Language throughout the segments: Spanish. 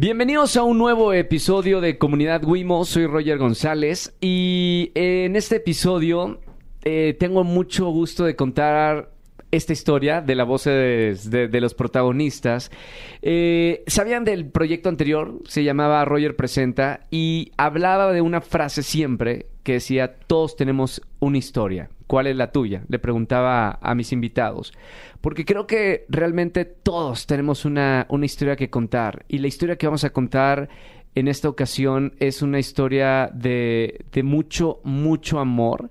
Bienvenidos a un nuevo episodio de Comunidad Wimo. Soy Roger González y en este episodio eh, tengo mucho gusto de contar esta historia de la voz de, los protagonistas. Eh, ¿Sabían del proyecto anterior? Se llamaba Roger Presenta y hablaba de una frase siempre que decía, todos tenemos una historia. ¿Cuál es la tuya? Le preguntaba a, mis invitados. Porque creo que realmente todos tenemos una, una historia que contar. Y la historia que vamos a contar en esta ocasión es una historia de, de mucho, mucho amor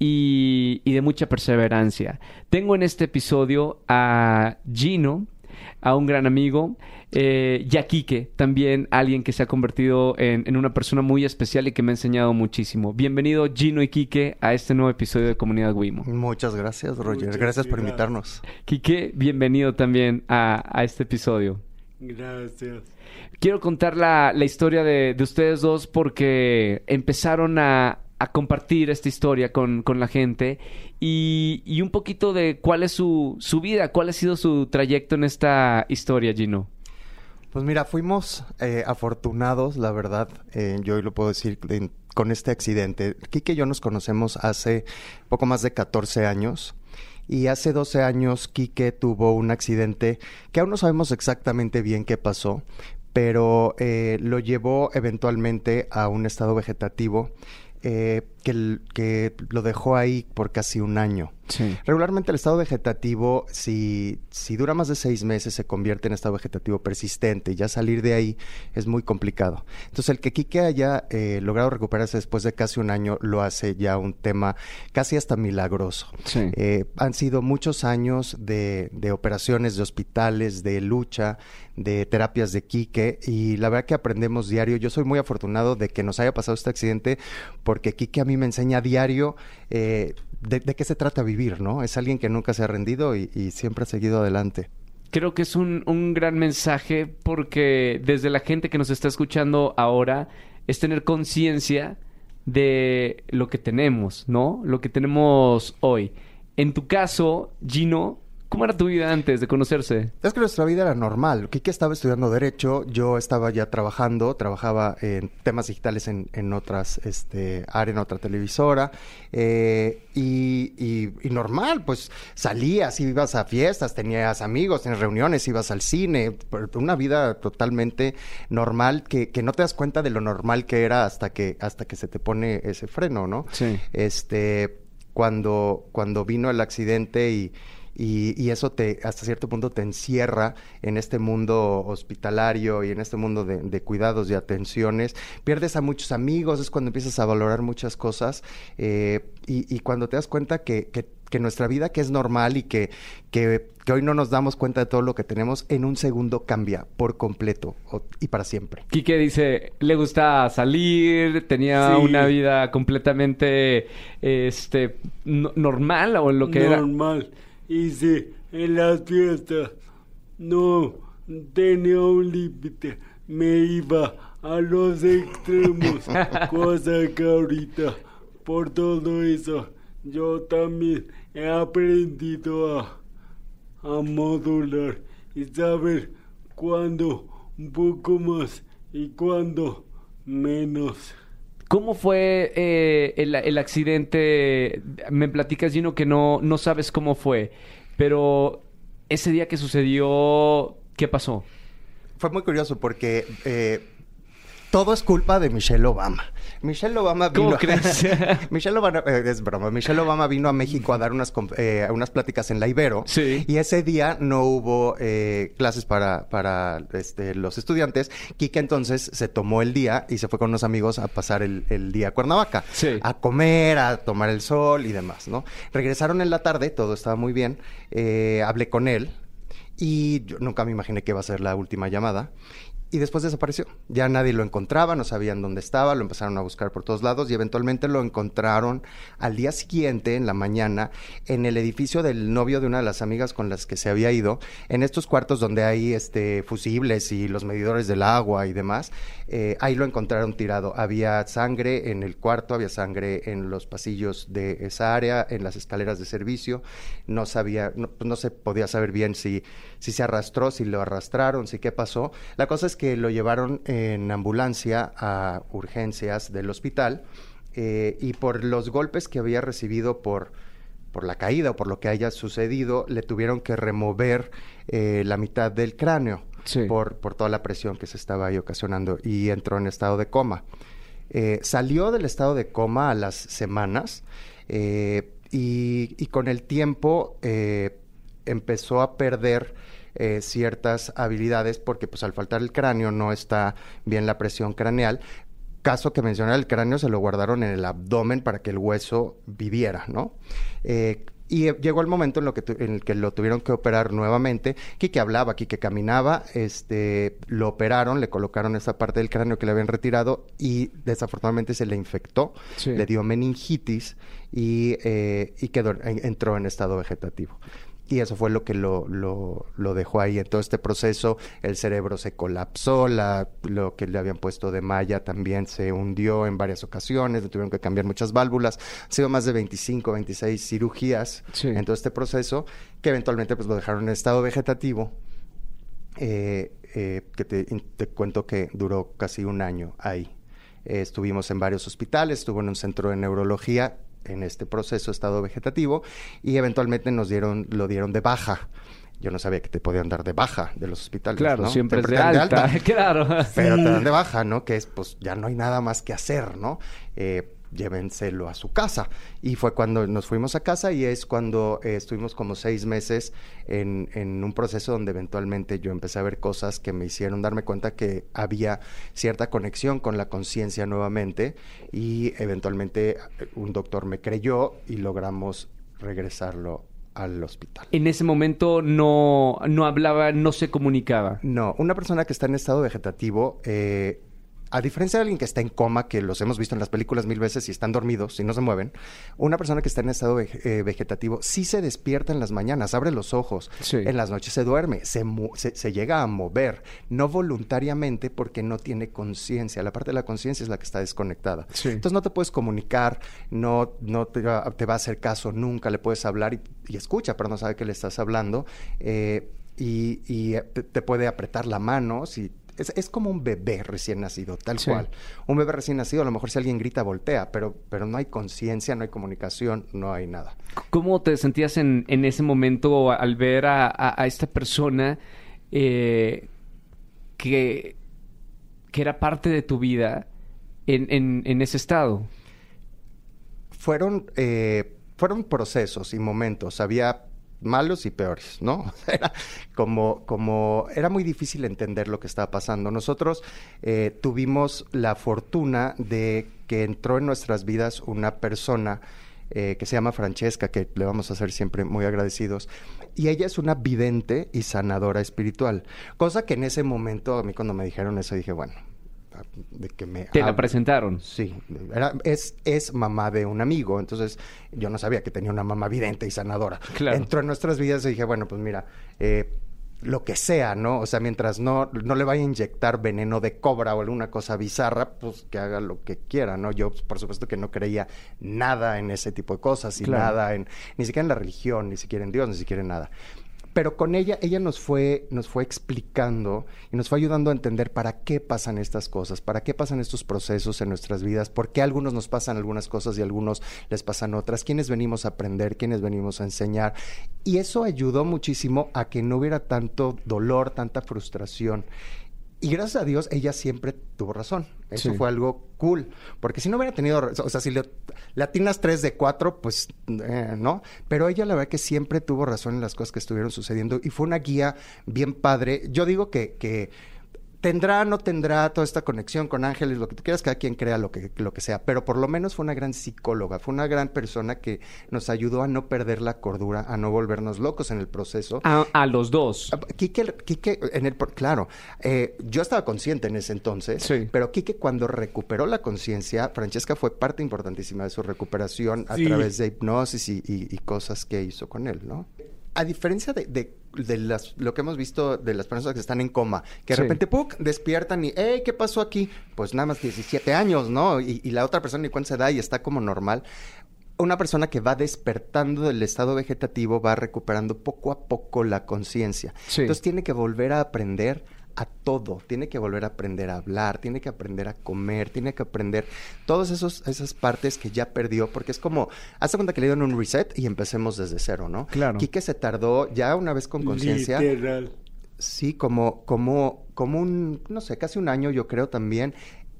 y, y, de mucha perseverancia. Tengo en este episodio a Gino, a un gran amigo, eh, y a Quique, también alguien que se ha convertido en, una persona muy especial y que me ha enseñado muchísimo. Bienvenido Gino y Quique a este nuevo episodio de Comunidad Wimo. Muchas gracias, Roger. gracias por invitarnos. Quique, bienvenido también a, este episodio. Gracias. Quiero contar la, historia de, ustedes dos porque empezaron a, compartir esta historia con, la gente y, y, un poquito de cuál es su, su vida, cuál ha sido su trayecto en esta historia, Gino. Pues mira, fuimos eh, afortunados, la verdad, eh, yo hoy lo puedo decir con este accidente. Kike y yo nos conocemos hace poco más de 14 años. Y hace 12 años Kike tuvo un accidente que aún no sabemos exactamente bien qué pasó, pero eh, lo llevó eventualmente a un estado vegetativo eh, que, que, lo dejó ahí por casi un año. Regularmente el estado vegetativo, si, si dura más de seis meses, se convierte en estado vegetativo persistente y ya salir de ahí es muy complicado. Entonces el que Quique haya eh, logrado recuperarse después de casi un año lo hace ya un tema casi hasta milagroso. Eh, han sido muchos años de, de operaciones, de hospitales, de lucha, de terapias de Quique y la verdad que aprendemos diario. Yo soy muy afortunado de que nos haya pasado este accidente porque Quique a mí me enseña diario eh, de, qué se trata vivir, ¿no? Es alguien que nunca se ha rendido y, siempre ha seguido adelante. Creo que es un, un gran mensaje porque desde la gente que nos está escuchando ahora es tener conciencia de lo que tenemos, ¿no? Lo que tenemos hoy. En tu caso, Gino, ¿Cómo era tu vida antes de conocerse? Es que nuestra vida era normal. Kike estaba estudiando Derecho, yo estaba ya trabajando, trabajaba en temas digitales en, en otras este, áreas, en otra televisora. Eh, y, normal, pues salías, ibas a fiestas, tenías amigos, tenías reuniones, ibas al cine. Una vida totalmente normal que, que no te das cuenta de lo normal que era hasta que, hasta que se te pone ese freno, ¿no? Sí. Este, cuando, cuando vino el accidente y y, eso te, hasta cierto punto te encierra en este mundo hospitalario y en este mundo de, cuidados y atenciones. Pierdes a muchos amigos, es cuando empiezas a valorar muchas cosas eh, y, cuando te das cuenta que, que, nuestra vida, que es normal y que, que, hoy no nos damos cuenta de todo lo que tenemos, en un segundo cambia por completo y para siempre. Quique dice, le gusta salir, tenía una vida completamente este, normal o lo que era. Normal hice en las fiestas. No tenía un límite, me iba a los extremos, cosa que ahorita, por todo eso, yo también he aprendido a, a modular y saber cuándo un poco más y cuándo menos. ¿Cómo fue eh, el, accidente? Me platicas, Gino, que no, no sabes cómo fue, pero ese día que sucedió, ¿qué pasó? Fue muy curioso porque eh, todo es culpa de Michelle Obama. Michelle Obama vino. ¿Cómo crees? Michelle Obama, eh, es broma. Michelle Obama vino a México a dar unas, eh, unas pláticas en la Ibero. Sí. Y ese día no hubo eh, clases para, para este, los estudiantes. Kike entonces se tomó el día y se fue con unos amigos a pasar el, el día a Cuernavaca. Sí. A comer, a tomar el sol y demás, ¿no? Regresaron en la tarde, todo estaba muy bien. hablé con él. Y yo nunca me imaginé que iba a ser la última llamada y después desapareció. Ya nadie lo encontraba, no sabían dónde estaba, lo empezaron a buscar por todos lados y eventualmente lo encontraron al día siguiente, en la mañana, en el edificio del novio de una de las amigas con las que se había ido, en estos cuartos donde hay este fusibles y los medidores del agua y demás. Eh, ahí lo encontraron tirado. Había sangre en el cuarto, había sangre en los pasillos de esa área, en las escaleras de servicio. No sabía, no, no se podía saber bien si, si se arrastró, si lo arrastraron, si qué pasó. La cosa es que lo llevaron en ambulancia a urgencias del hospital eh, y por los golpes que había recibido por, por la caída o por lo que haya sucedido, le tuvieron que remover eh, la mitad del cráneo por, por toda la presión que se estaba ahí ocasionando y entró en estado de coma. Eh, salió del estado de coma a las semanas y, y, con el tiempo empezó a perder eh, ciertas habilidades porque pues al faltar el cráneo no está bien la presión craneal. Caso que mencioné, el cráneo se lo guardaron en el abdomen para que el hueso viviera, ¿no? Eh, y llegó el momento en, lo que en el que lo tuvieron que operar nuevamente. Quique hablaba, Quique caminaba, este, lo operaron, le colocaron esa parte del cráneo que le habían retirado y desafortunadamente se le infectó, le dio meningitis y, eh, y quedó, entró en estado vegetativo y eso fue lo que lo, lo, dejó ahí. En todo este proceso el cerebro se colapsó, la, lo que le habían puesto de malla también se hundió en varias ocasiones, le tuvieron que cambiar muchas válvulas. Han sido más de 25, 26 cirugías en todo este proceso que eventualmente pues lo dejaron en estado vegetativo. Eh, eh, que te, te, cuento que duró casi un año ahí. Eh, estuvimos en varios hospitales, estuvo en un centro de neurología en este proceso estado vegetativo y eventualmente nos dieron lo dieron de baja. Yo no sabía que te podían dar de baja de los hospitales. Claro, siempre es de alta, claro. Pero te dan de baja, ¿no? Que es, pues, ya no hay nada más que hacer, ¿no? Eh, llévenselo a su casa. Y fue cuando nos fuimos a casa y es cuando eh, estuvimos como seis meses en, en, un proceso donde eventualmente yo empecé a ver cosas que me hicieron darme cuenta que había cierta conexión con la conciencia nuevamente y eventualmente eh, un doctor me creyó y logramos regresarlo al hospital. En ese momento no, no hablaba, no se comunicaba. No, una persona que está en estado vegetativo eh, a diferencia de alguien que está en coma, que los hemos visto en las películas mil veces y están dormidos y no se mueven, una persona que está en estado eh, vegetativo sí se despierta en las mañanas, abre los ojos, en las noches se duerme, se, se, llega a mover, no voluntariamente porque no tiene conciencia, la parte de la conciencia es la que está desconectada. Entonces no te puedes comunicar, no, no te, va, a hacer caso nunca, le puedes hablar y, escucha, pero no sabe que le estás hablando. Eh, y, eh, te, puede apretar la mano si es, como un bebé recién nacido, tal cual. Un bebé recién nacido, a lo mejor si alguien grita, voltea, pero, pero no hay conciencia, no hay comunicación, no hay nada. ¿Cómo te sentías en, en ese momento al ver a, esta persona eh, que, que era parte de tu vida en, en, ese estado? Fueron, eh, fueron procesos y momentos. Había malos y peores, ¿no? Era como, como, era muy difícil entender lo que estaba pasando. Nosotros eh, tuvimos la fortuna de que entró en nuestras vidas una persona eh, que se llama Francesca, que le vamos a ser siempre muy agradecidos. Y ella es una vidente y sanadora espiritual. Cosa que en ese momento, a mí cuando me dijeron eso, dije, bueno, de que me... ¿Te la presentaron? Sí, es, es mamá de un amigo, entonces yo no sabía que tenía una mamá vidente y sanadora. Entró en nuestras vidas y dije, bueno, pues mira, eh, lo que sea, ¿no? O sea, mientras no, no le vaya a inyectar veneno de cobra o alguna cosa bizarra, pues que haga lo que quiera, ¿no? Yo, por supuesto que no creía nada en ese tipo de cosas y nada en, ni siquiera en la religión, ni siquiera en Dios, ni siquiera en nada pero con ella, ella nos fue, nos fue explicando y nos fue ayudando a entender para qué pasan estas cosas, para qué pasan estos procesos en nuestras vidas, por qué a algunos nos pasan algunas cosas y a algunos les pasan otras, quiénes venimos a aprender, quiénes venimos a enseñar. Y eso ayudó muchísimo a que no hubiera tanto dolor, tanta frustración. Y gracias a Dios, ella siempre tuvo razón. Eso fue algo cool. Porque si no hubiera tenido, o sea, si le, atinas 3 de 4, pues eh, no. Pero ella la verdad que siempre tuvo razón en las cosas que estuvieron sucediendo y fue una guía bien padre. Yo digo que, que tendrá, no tendrá toda esta conexión con ángeles, lo que tú quieras, cada quien crea lo que, lo que sea, pero por lo menos fue una gran psicóloga, fue una gran persona que nos ayudó a no perder la cordura, a no volvernos locos en el proceso. A, los dos. Quique, Quique, en el, claro, eh, yo estaba consciente en ese entonces, pero Quique cuando recuperó la conciencia, Francesca fue parte importantísima de su recuperación a través de hipnosis y, cosas que hizo con él, ¿no? A diferencia de de las, lo que hemos visto de las personas que están en coma, que de repente ¡puc! despiertan y ¡hey! ¿qué pasó aquí? Pues nada más 17 años, ¿no? Y, la otra persona ni cuenta se da y está como normal. Una persona que va despertando del estado vegetativo va recuperando poco a poco la conciencia. Entonces tiene que volver a aprender a todo. Tiene que volver a aprender a hablar, tiene que aprender a comer, tiene que aprender todas esos, esas partes que ya perdió, porque es como, hace cuenta que le dieron un reset y empecemos desde cero, ¿no? Claro. Quique se tardó ya una vez con conciencia. Literal. Sí, como, como, como un, no sé, casi un año yo creo también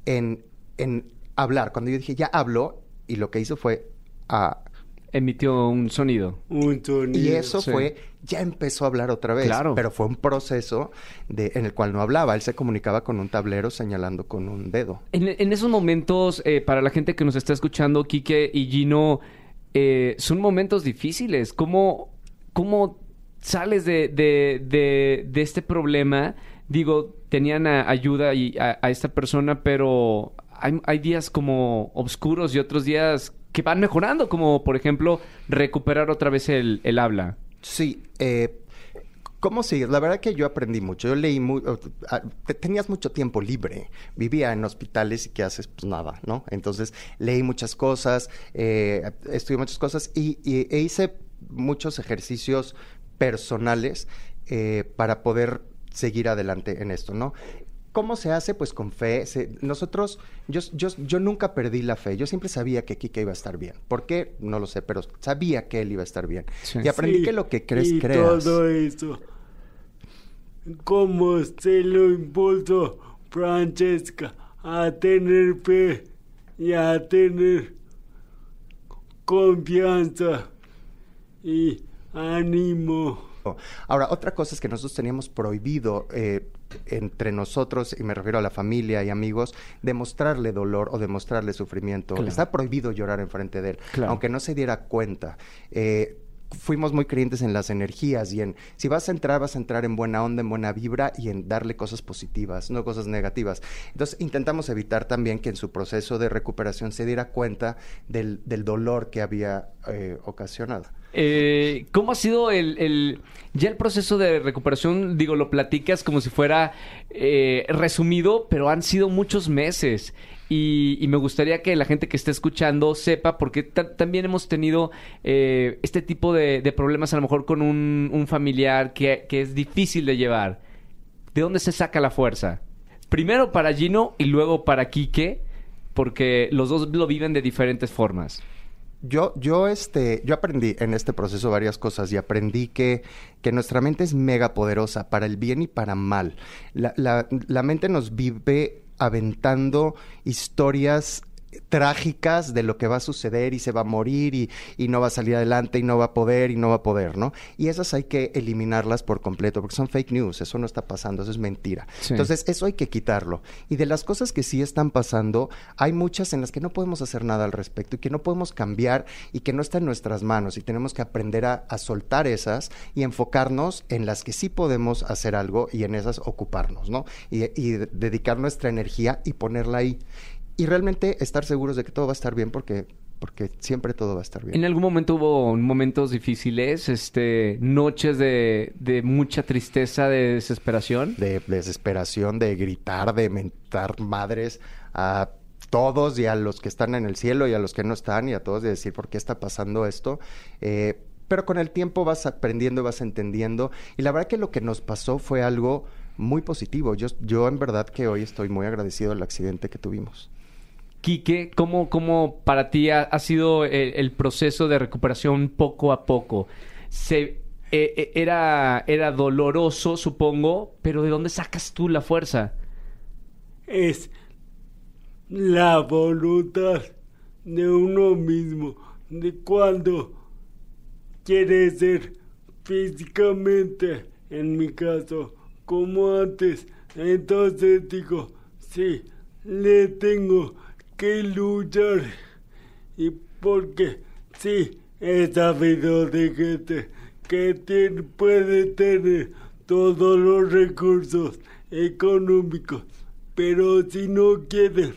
en, en hablar. Cuando yo dije, ya hablo, y lo que hizo fue a Emitió un sonido. Un sonido. y eso sí. fue, ya empezó a hablar otra vez. Claro. Pero fue un proceso de, en el cual no hablaba. Él se comunicaba con un tablero señalando con un dedo. En, en esos momentos, eh, para la gente que nos está escuchando, Quique y Gino, eh, son momentos difíciles. ¿Cómo, cómo sales de, de, de, de este problema? Digo, tenían a- ayuda y a, a esta persona, pero hay, hay días como oscuros y otros días que van mejorando, como por ejemplo recuperar otra vez el, el habla. Sí, eh, ¿cómo sigues? La verdad que yo aprendí mucho. Yo leí muy... te- Tenías mucho tiempo libre. Vivía en hospitales y ¿qué haces? Pues nada, ¿no? Entonces leí muchas cosas, eh, estudié muchas cosas y, y- e hice muchos ejercicios personales eh, para poder seguir adelante en esto, ¿no? ¿Cómo se hace? Pues con fe. Se- nosotros, yo, yo, yo nunca perdí la fe. Yo siempre sabía que Kike iba a estar bien. ¿Por qué? No lo sé, pero sabía que él iba a estar bien. Sí. Y aprendí Sí, que lo que crees, y creas. todo eso. Como se lo impulsó Francesca a tener fe y a tener confianza y ánimo. Ahora, otra cosa es que nosotros teníamos prohibido eh, entre nosotros, y me refiero a la familia y amigos, demostrarle dolor o demostrarle sufrimiento. Claro. Está prohibido llorar enfrente de él, Claro. aunque no se diera cuenta. Eh, fuimos muy creyentes en las energías y en si vas a entrar, vas a entrar en buena onda, en buena vibra y en darle cosas positivas, no cosas negativas. Entonces intentamos evitar también que en su proceso de recuperación se diera cuenta del, del dolor que había eh, ocasionado. Eh, ¿Cómo ha sido el, el- ya el proceso de recuperación? Digo, lo platicas como si fuera eh, resumido, pero han sido muchos meses. Y, y me gustaría que la gente que esté escuchando sepa, porque ta- también hemos tenido eh, este tipo de, problemas a lo mejor con un, un familiar que, que es difícil de llevar. ¿De dónde se saca la fuerza? Primero para Gino y luego para Quique, porque los dos lo viven de diferentes formas. Yo, yo, este, yo aprendí en este proceso varias cosas y aprendí que, que nuestra mente es mega poderosa para el bien y para mal. La, la, la mente nos vive aventando historias trágicas de lo que va a suceder y se va a morir y, y no va a salir adelante y no va a poder y no va a poder, ¿no? Y esas hay que eliminarlas por completo porque son fake news, eso no está pasando, eso es mentira. Sí. Entonces, eso hay que quitarlo. Y de las cosas que sí están pasando, hay muchas en las que no podemos hacer nada al respecto y que no podemos cambiar y que no está en nuestras manos y tenemos que aprender a, a soltar esas y enfocarnos en las que sí podemos hacer algo y en esas ocuparnos, ¿no? Y, y de- dedicar nuestra energía y ponerla ahí. Y realmente estar seguros de que todo va a estar bien porque, porque siempre todo va a estar bien. En algún momento hubo momentos difíciles, este, noches de, de mucha tristeza, de desesperación. de desesperación, de gritar, de mentar madres a todos y a los que están en el cielo y a los que no están y a todos de decir por qué está pasando esto. Eh, pero con el tiempo vas aprendiendo, vas entendiendo. Y la verdad que lo que nos pasó fue algo muy positivo. Yo, yo en verdad que hoy estoy muy agradecido del accidente que tuvimos. Quique, ¿cómo, cómo para ti ha, sido el, el proceso de recuperación poco a poco? Se, eh, eh, era, era doloroso, supongo, pero ¿de dónde sacas tú la fuerza? Es la voluntad de uno mismo, de cuando quiere ser físicamente, en mi caso, como antes. Entonces digo, sí, le tengo que luchar. Y porque, sí, he sabido de gente que tiene- puede tener todos los recursos económicos, pero si no quieren,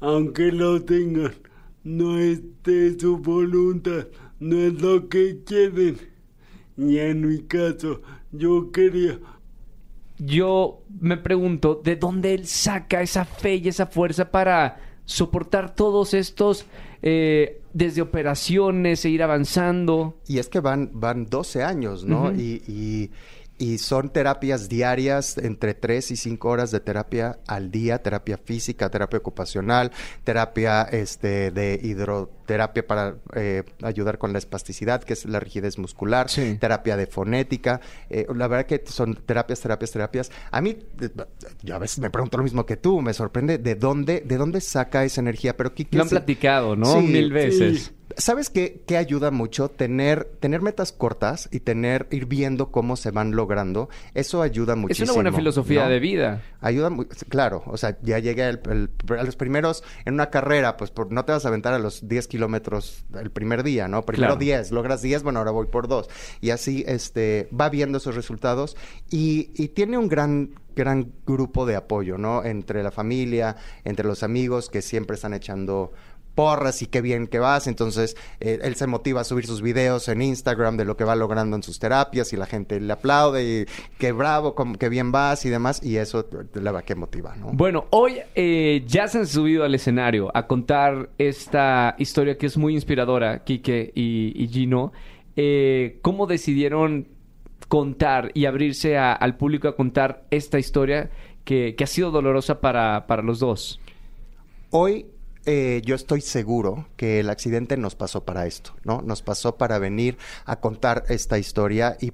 aunque lo tengan, no es de su voluntad, no es lo que quieren. Y en mi caso, yo quería Yo me pregunto, ¿de dónde él saca esa fe y esa fuerza para soportar todos estos, eh, desde operaciones e ir avanzando? Y es que van, van 12 años, ¿no? Y, y, y son terapias diarias, entre 3 y 5 horas de terapia al día, terapia física, terapia ocupacional, terapia este, de hidroterapia para eh, ayudar con la espasticidad, que es la rigidez muscular, terapia de fonética. Eh, la verdad que son terapias, terapias, terapias. A mí, yo a veces me pregunto lo mismo que tú, me sorprende de dónde, de dónde saca esa energía, pero ¿qué, Lo han platicado, ¿no? Mil veces. ¿Sabes qué, qué, ayuda mucho? Tener, tener metas cortas y tener, ir viendo cómo se van logrando. Eso ayuda muchísimo. Es una buena filosofía de vida. Ayuda, muy, claro. O sea, ya llegué a los primeros, en una carrera, pues por, no te vas a aventar a los 10 kilómetros el primer día, ¿no? Primero 10, logras 10, bueno, ahora voy por 2. Y así, este, va viendo esos resultados y, y tiene un gran gran grupo de apoyo, ¿no? Entre la familia, entre los amigos que siempre están echando porras y qué bien que vas. Entonces, eh, él se motiva a subir sus videos en Instagram de lo que va logrando en sus terapias y la gente le aplaude y qué bravo, qué bien vas y demás. Y eso le va que motiva, ¿no? Bueno, hoy eh, ya se han subido al escenario a contar esta historia que es muy inspiradora, Quique y, Gino. Eh, ¿Cómo decidieron contar y abrirse al público a contar esta historia que, que ha sido dolorosa para, para los dos? Hoy eh, yo estoy seguro que el accidente nos pasó para esto, ¿no? Nos pasó para venir a contar esta historia y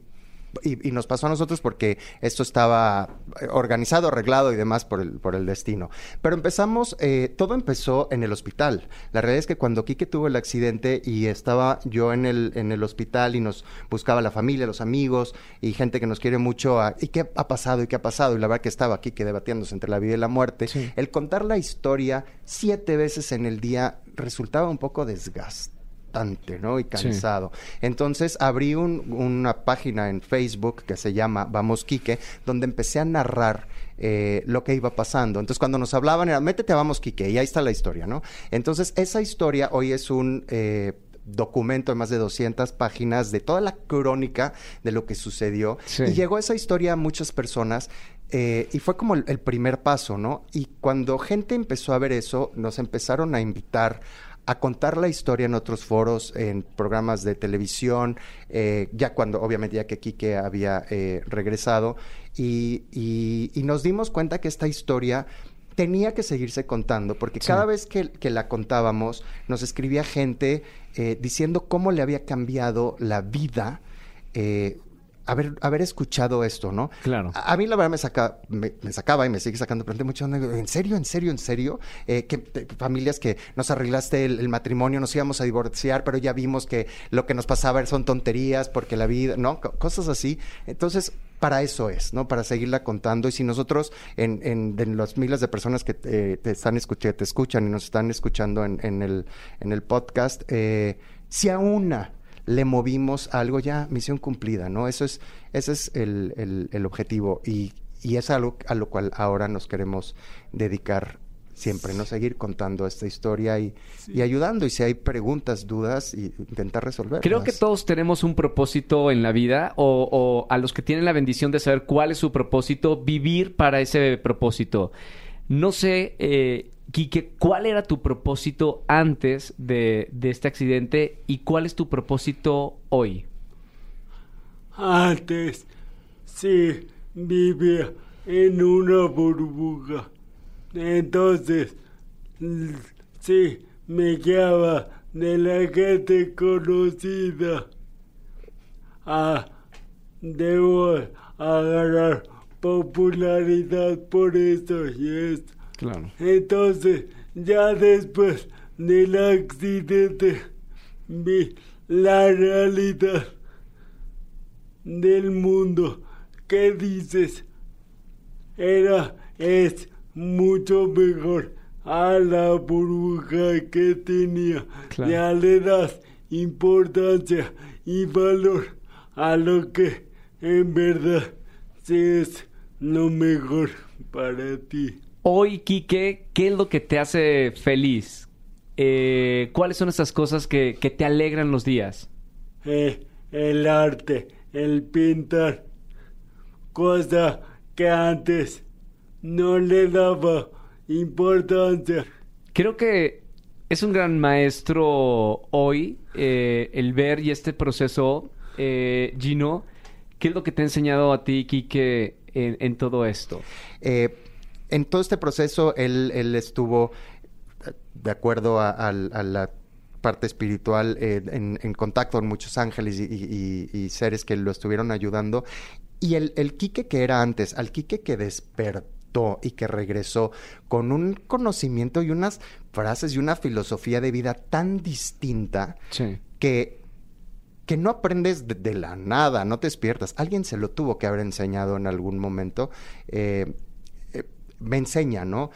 y, nos pasó a nosotros porque esto estaba eh, organizado, arreglado y demás por el, por el destino. Pero empezamos, eh, todo empezó en el hospital. La realidad es que cuando Quique tuvo el accidente y estaba yo en el, en el hospital y nos buscaba la familia, los amigos y gente que nos quiere mucho, ¿y qué ha pasado? ¿Y qué ha pasado? Y la verdad que estaba Quique debatiéndose entre la vida y la muerte. El contar la historia siete veces en el día resultaba un poco ¿no? Y cansado. Entonces abrí una página en Facebook que se llama Vamos Quique, donde empecé a narrar eh, lo que iba pasando. Entonces cuando nos hablaban era, métete a Vamos Quique, y ahí está la historia, ¿no? Entonces esa historia hoy es un... Eh, documento de más de 200 páginas de toda la crónica de lo que sucedió. Y llegó esa historia a muchas personas eh, y fue como el, el, primer paso, ¿no? Y cuando gente empezó a ver eso, nos empezaron a invitar a contar la historia en otros foros, en programas de televisión, eh, ya cuando, obviamente, ya que Quique había eh, regresado, y, y, nos dimos cuenta que esta historia tenía que seguirse contando, porque cada vez que, que, la contábamos, nos escribía gente eh, diciendo cómo le había cambiado la vida haber, haber escuchado esto, ¿no? Claro. A, mí la verdad me, saca, me, sacaba y me sigue sacando pero mucho. ¿En serio, en serio, en serio? Eh, que familias que nos arreglaste el, matrimonio, nos íbamos a divorciar, pero ya vimos que lo que nos pasaba son tonterías porque la vida, ¿no? cosas así. Entonces, para eso es, ¿no? Para seguirla contando. Y si nosotros, en, en, los miles de personas que te, están escuchando, te escuchan y nos están escuchando en, en, el, en el podcast, eh, si a una le movimos algo ya, misión cumplida, ¿no? Eso es, ese es el, el, objetivo y, y, es algo a lo cual ahora nos queremos dedicar siempre, ¿no? Seguir contando esta historia y, y, ayudando. Y si hay preguntas, dudas, y intentar resolverlas. Creo que todos tenemos un propósito en la vida o, o, a los que tienen la bendición de saber cuál es su propósito, vivir para ese propósito. No sé, eh, Quique, ¿cuál era tu propósito antes de, este accidente y cuál es tu propósito hoy? Antes, sí, vivía en una burbuja. Entonces, sí, me guiaba de la gente conocida. Ah, debo agarrar popularidad por eso y esto. Claro. Entonces, ya después del accidente, vi la realidad del mundo. ¿Qué dices? Era, es mucho mejor a la burbuja que tenía. Ya le das importancia y valor a lo que en verdad es lo mejor para ti. Hoy, Quique, ¿qué es lo que te hace feliz? Eh, ¿Cuáles son esas cosas que, te alegran los días? Eh, el arte, el pintar, cosa que antes no le daba importancia. Creo que es un gran maestro hoy eh, el ver y este proceso, Gino, ¿Qué es lo que te ha enseñado a ti, Quique, en, en todo esto? Eh, en todo este proceso, él, él estuvo eh, de acuerdo a, a- a la parte espiritual eh, en, en contacto con muchos ángeles y, y- y- y seres que lo estuvieron ayudando. Y el, el Quique que era antes, al Quique que despertó y que regresó con un conocimiento y unas frases y una filosofía de vida tan distinta Sí. que, que no aprendes de, de la nada, no te despiertas. Alguien se lo tuvo que haber enseñado en algún momento. Eh, me enseña, ¿no?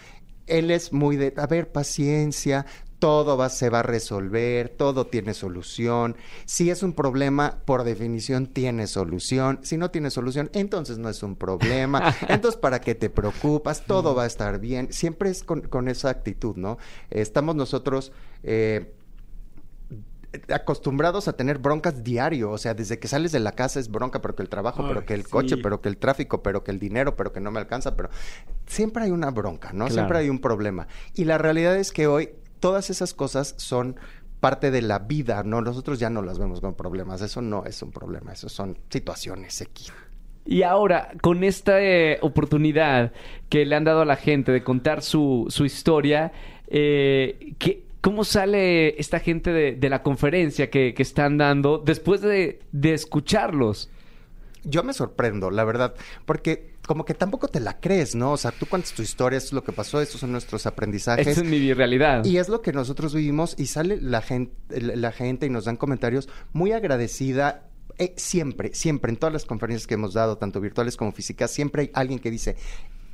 Él es muy de, a ver, paciencia, todo va, se va a resolver, todo tiene solución. Si es un problema, por definición tiene solución. Si no tiene solución, entonces no es un problema. Entonces, ¿para qué te preocupas? Todo va a estar bien. Siempre es con, con esa actitud, ¿no? Estamos nosotros... eh, acostumbrados a tener broncas diario, o sea, desde que sales de la casa es bronca, pero que el trabajo, Ay, pero que el sí. coche, pero que el tráfico, pero que el dinero, pero que no me alcanza, pero siempre hay una bronca, ¿no? Claro. Siempre hay un problema. Y la realidad es que hoy todas esas cosas son parte de la vida, ¿no? Nosotros ya no las vemos como problemas, eso no es un problema, eso son situaciones X. Y ahora, con esta eh, oportunidad que le han dado a la gente de contar su, su historia, eh, ¿qué- ¿cómo sale esta gente de, de la conferencia que, que están dando después de, de escucharlos? Yo me sorprendo, la verdad, porque como que tampoco te la crees, ¿no? O sea, tú cuentas tu historia, esto es lo que pasó, estos son nuestros aprendizajes. Esta es mi realidad. Y es lo que nosotros vivimos y sale la gente, la gente y nos dan comentarios muy agradecida. eh, siempre, siempre, en todas las conferencias que hemos dado, tanto virtuales como físicas, siempre hay alguien que dice,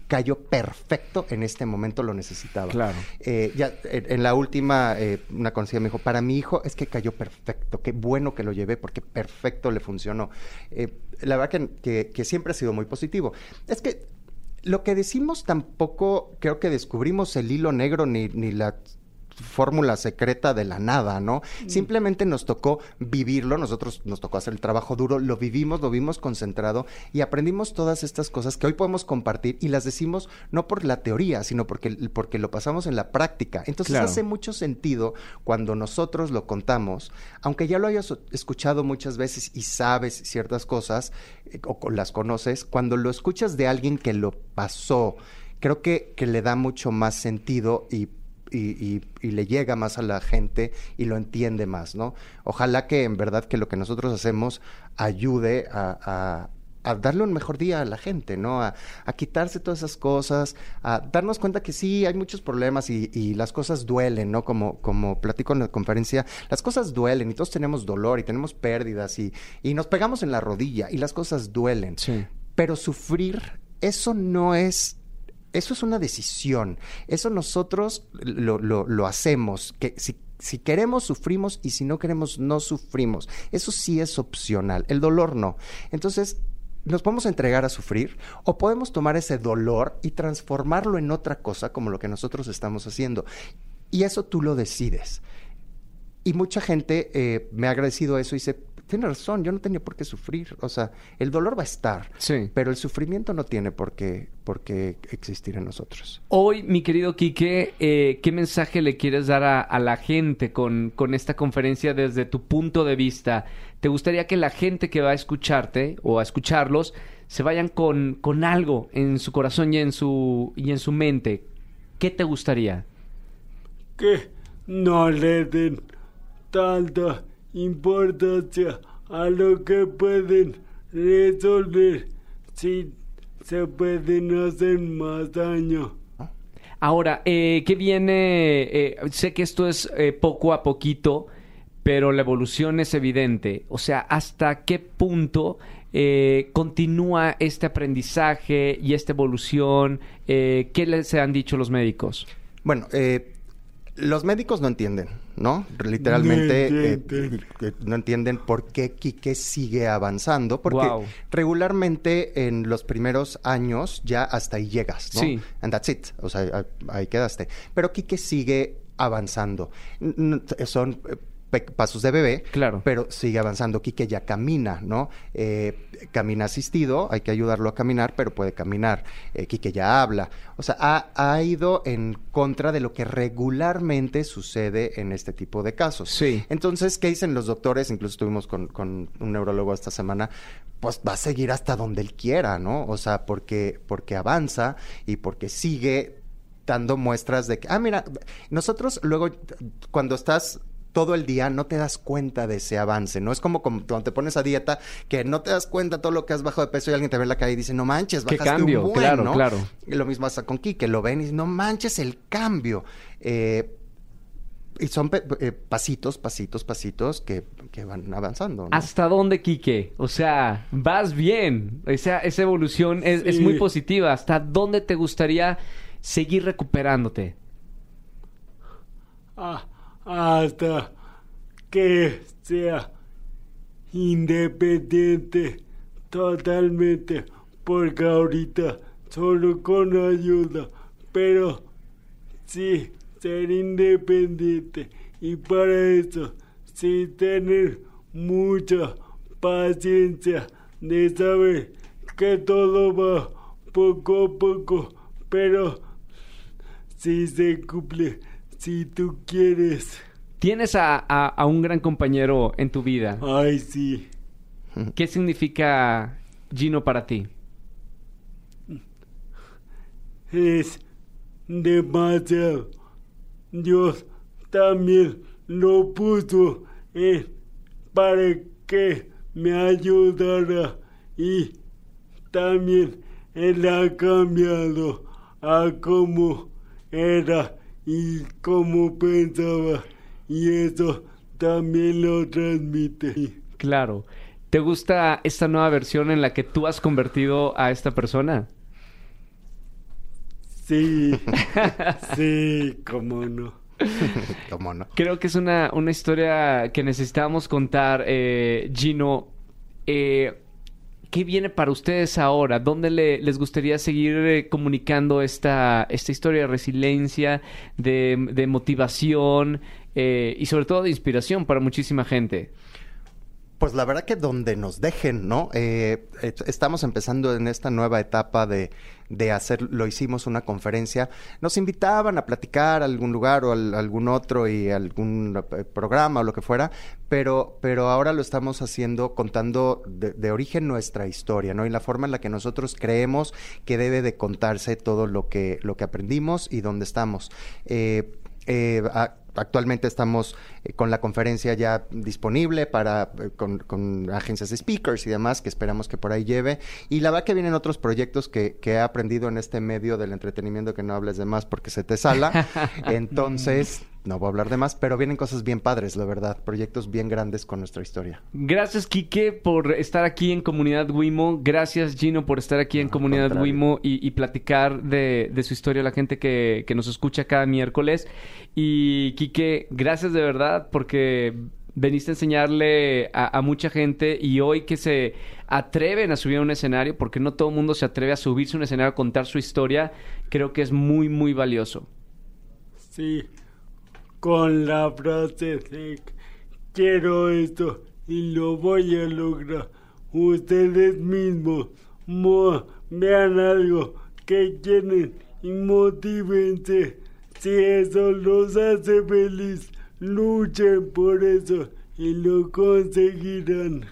cayó perfecto en este momento, lo necesitaba. Claro. Eh, ya en, la última, eh, una conocida me dijo, para mi hijo es que cayó perfecto, qué bueno que lo llevé porque perfecto le funcionó. Eh, la verdad que, que- que siempre ha sido muy positivo. Es que lo que decimos tampoco creo que descubrimos el hilo negro ni, ni la fórmula secreta de la nada, ¿no? Simplemente nos tocó vivirlo, nosotros nos tocó hacer el trabajo duro, lo vivimos, lo vimos concentrado y aprendimos todas estas cosas que hoy podemos compartir y las decimos no por la teoría, sino porque, porque lo pasamos en la práctica. Entonces Claro. hace mucho sentido cuando nosotros lo contamos, aunque ya lo hayas escuchado muchas veces y sabes ciertas cosas eh, o las conoces, cuando lo escuchas de alguien que lo pasó, creo que, que le da mucho más sentido y, y- y- y le llega más a la gente y lo entiende más, ¿no? Ojalá que en verdad que lo que nosotros hacemos ayude a... a- a darle un mejor día a la gente, ¿no? A, a quitarse todas esas cosas, a darnos cuenta que sí, hay muchos problemas y, y las cosas duelen, ¿no? Como, como platico en la conferencia, las cosas duelen y todos tenemos dolor y tenemos pérdidas y, y nos pegamos en la rodilla y las cosas duelen. Sí. Pero sufrir, eso no es eso es una decisión. Eso nosotros lo, lo- hacemos. Que si, si queremos, sufrimos y si no queremos, no sufrimos. Eso sí es opcional. El dolor no. Entonces, nos podemos entregar a sufrir o podemos tomar ese dolor y transformarlo en otra cosa como lo que nosotros estamos haciendo. Y eso tú lo decides. Y mucha gente eh, me ha agradecido eso y dice, tiene razón, yo no tenía por qué sufrir. O sea, el dolor va a estar, Sí. pero el sufrimiento no tiene por qué, por qué existir en nosotros. Hoy, mi querido Quique, eh, ¿qué mensaje le quieres dar a, a la gente con, con esta conferencia desde tu punto de vista? ¿Te gustaría que la gente que va a escucharte o a escucharlos se vayan con, con algo en su corazón y en su, y en su mente? ¿Qué te gustaría? que no le den tanta importancia a lo que pueden resolver si se pueden hacer más daño. Ahora, eh, ¿qué viene? Eh, sé que esto es eh, poco a poquito, pero la evolución es evidente. O sea, ¿hasta qué punto eh, continúa este aprendizaje y esta evolución? Eh, ¿Qué les han dicho los médicos? Bueno, eh, los médicos no entienden, ¿no? Literalmente No eh, entienden. eh, no entienden por qué Quique sigue avanzando, porque regularmente en los primeros años ya hasta ahí llegas, ¿no? Sí. And that's it, o sea, ahí- ahí quedaste. Pero Quique sigue avanzando. Son eh, pasos de bebé, claro. pero sigue avanzando. Quique ya camina, ¿no? Eh, camina asistido, hay que ayudarlo a caminar, pero puede caminar. Eh, Quique ya habla. O sea, ha, ido en contra de lo que regularmente sucede en este tipo de casos. Sí. Entonces, ¿qué dicen los doctores? Incluso estuvimos con, con un neurólogo esta semana. Pues va a seguir hasta donde él quiera, ¿no? O sea, porque, porque avanza y porque sigue dando muestras de que, ah, mira, nosotros luego, cuando estás todo el día no te das cuenta de ese avance, ¿no? Es como, cuando te pones a dieta que no te das cuenta todo lo que has bajado de peso y alguien te ve en la calle y dice, no manches, bajaste ¿Qué cambio? un buen, claro, ¿no? claro. Y lo mismo pasa con Kike, lo ven y dicen, no manches el cambio. Eh, y son eh, pasitos, pasitos, pasitos que, van avanzando. ¿Hasta dónde, Quique? O sea, vas bien. Esa, esa evolución es, es muy positiva. ¿Hasta dónde te gustaría seguir recuperándote? Ah hasta que sea independiente totalmente, porque ahorita solo con ayuda, pero sí ser independiente y para eso sí tener mucha paciencia de saber que todo va poco a poco, pero si se cumple si tú quieres. Tienes a, un gran compañero en tu vida. Ay, sí. ¿Qué significa Gino para ti? Es demasiado. Dios también lo puso para que me ayudara y también él ha cambiado a como era y cómo pensaba y eso también lo transmite. Claro. ¿Te gusta esta nueva versión en la que tú has convertido a esta persona? Sí, sí, cómo no. ¿Cómo no? Creo que es una, una historia que necesitamos contar, eh, Gino. Eh, ¿Qué viene para ustedes ahora? ¿Dónde les gustaría seguir eh, comunicando esta, esta historia de resiliencia, de, motivación eh, y sobre todo de inspiración para muchísima gente? Pues la verdad que donde nos dejen, ¿no? Eh, estamos empezando en esta nueva etapa de, de, hacer, lo hicimos una conferencia, nos invitaban a platicar a algún lugar o a, algún otro y algún eh, programa o lo que fuera, pero, pero ahora lo estamos haciendo contando de, origen nuestra historia, ¿no? Y la forma en la que nosotros creemos que debe de contarse todo lo que, lo que aprendimos y dónde estamos. Eh, eh, actualmente estamos eh, con la conferencia ya disponible para eh, con, agencias de speakers y demás que esperamos que por ahí lleve. Y la verdad que vienen otros proyectos que, que he aprendido en este medio del entretenimiento que no hables de más porque se te sala. Entonces, no voy a hablar de más, pero vienen cosas bien padres, la verdad. Proyectos bien grandes con nuestra historia. Gracias, Quique, por estar aquí en Comunidad Wimo. Gracias, Gino, por estar aquí en Comunidad Wimo y, platicar de, su historia a la gente que, nos escucha cada miércoles. Y, Quique, gracias de verdad porque veniste a enseñarle a, mucha gente y hoy que se atreven a subir a un escenario, porque no todo el mundo se atreve a subirse a un escenario a contar su historia, creo que es muy, muy valioso. Sí, con la frase quiero esto y lo voy a lograr. Ustedes mismos vean algo que quieren y motívense. Si eso los hace feliz, luchen por eso y lo conseguirán.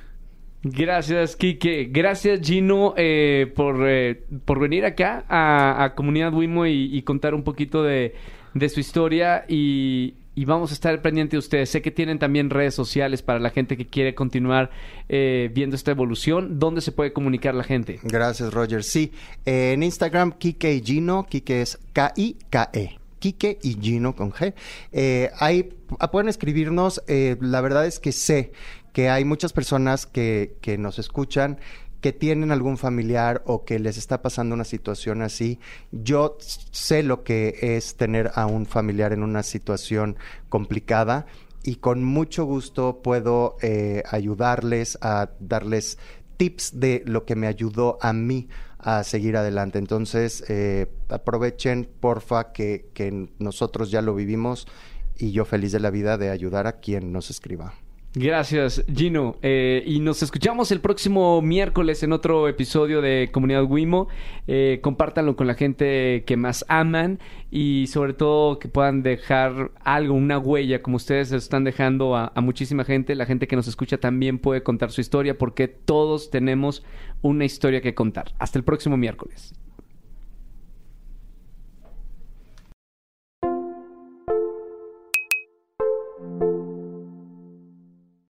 Gracias, Kike. Gracias, Gino, eh, por, eh, por venir acá a, Comunidad Wimo y contar un poquito de, de su historia y, vamos a estar pendiente de ustedes. Sé que tienen también redes sociales para la gente que quiere continuar eh, viendo esta evolución. ¿Dónde se puede comunicar la gente? Gracias, Roger. Sí, en Instagram, Kike y Gino. Kike es K-I-K-E. Kike y Gino con G. Eh, ahí pueden escribirnos. Eh, la verdad es que sé que hay muchas personas que, que nos escuchan que tienen algún familiar o que les está pasando una situación así, yo sé lo que es tener a un familiar en una situación complicada y con mucho gusto puedo eh, ayudarles a darles tips de lo que me ayudó a mí a seguir adelante. Entonces, eh, aprovechen, porfa, que, que nosotros ya lo vivimos y yo feliz de la vida de ayudar a quien nos escriba. Gracias, Gino. Eh, y nos escuchamos el próximo miércoles en otro episodio de Comunidad Wimo. Eh, compártanlo con la gente que más aman y sobre todo que puedan dejar algo, una huella, como ustedes están dejando a, a muchísima gente. La gente que nos escucha también puede contar su historia porque todos tenemos una historia que contar. Hasta el próximo miércoles.